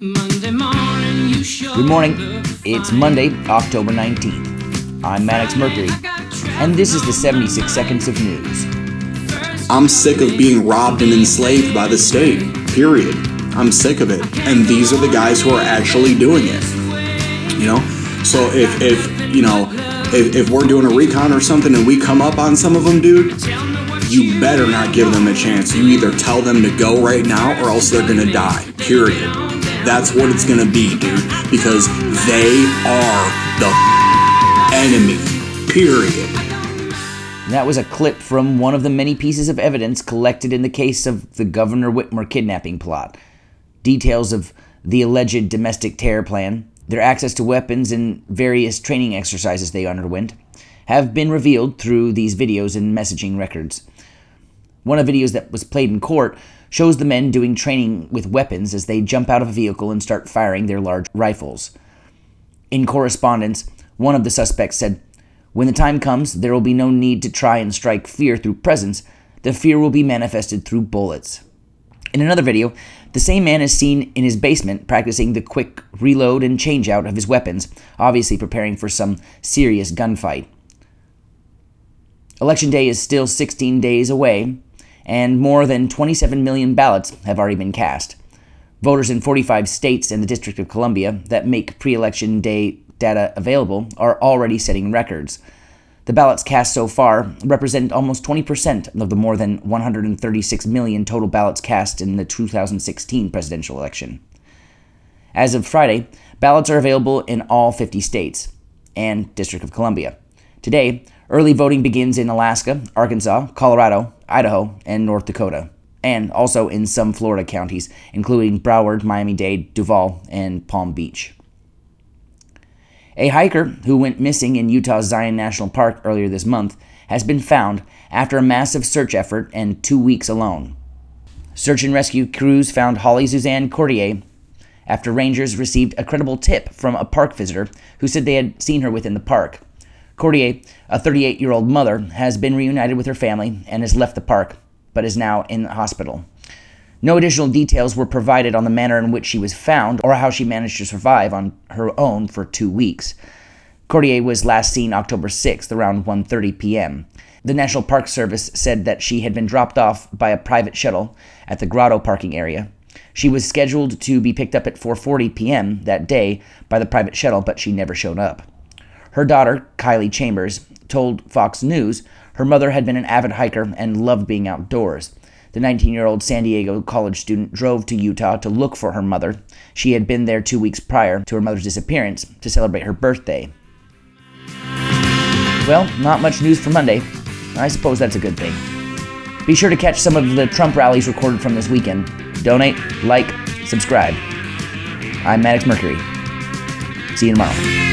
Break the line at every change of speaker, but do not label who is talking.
Good morning. It's Monday, October 19th. I'm Maddox Mercury, and this is the 76 Seconds of News.
I'm sick of being robbed and enslaved by the state, period. I'm sick of it. And these are the guys who are actually doing it. You know? So if, if you know, if, if we're doing a recon or something and we come up on some of them, dude, you better not give them a chance. You either tell them to go right now or else they're gonna die, period. That's what it's gonna be, dude, because they are the enemy, period.
That was a clip from one of the many pieces of evidence collected in the case of the Governor Whitmer kidnapping plot. Details of the alleged domestic terror plan, their access to weapons, and various training exercises they underwent have been revealed through these videos and messaging records. One of the videos that was played in court shows the men doing training with weapons as they jump out of a vehicle and start firing their large rifles. In correspondence, one of the suspects said, When the time comes, there will be no need to try and strike fear through presence. The fear will be manifested through bullets. In another video, the same man is seen in his basement practicing the quick reload and changeout of his weapons, obviously preparing for some serious gunfight. Election day is still 16 days away, and more than 27 million ballots have already been cast. Voters in 45 states and the District of Columbia that make pre election day data available are already setting records. The ballots cast so far represent almost 20% of the more than 136 million total ballots cast in the 2016 presidential election. As of Friday, ballots are available in all 50 states and District of Columbia. Today, early voting begins in Alaska, Arkansas, Colorado, Idaho, and North Dakota, and also in some Florida counties, including Broward, Miami Dade, Duval, and Palm Beach. A hiker who went missing in Utah's Zion National Park earlier this month has been found after a massive search effort and two weeks alone. Search and rescue crews found Holly Suzanne Courtier after rangers received a credible tip from a park visitor who said they had seen her within the park. Courtier, a 38 year old mother, has been reunited with her family and has left the park, but is now in the hospital. No additional details were provided on the manner in which she was found or how she managed to survive on her own for two weeks. Courtier was last seen October 6th around 1:30 p.m. The National Park Service said that she had been dropped off by a private shuttle at the Grotto parking area. She was scheduled to be picked up at 4:40 p.m. that day by the private shuttle, but she never showed up. Her daughter, Kylie Chambers, told Fox News her mother had been an avid hiker and loved being outdoors. The 19 year old San Diego college student drove to Utah to look for her mother. She had been there two weeks prior to her mother's disappearance to celebrate her birthday. Well, not much news for Monday. I suppose that's a good thing. Be sure to catch some of the Trump rallies recorded from this weekend. Donate, like, subscribe. I'm Maddox Mercury. See you tomorrow.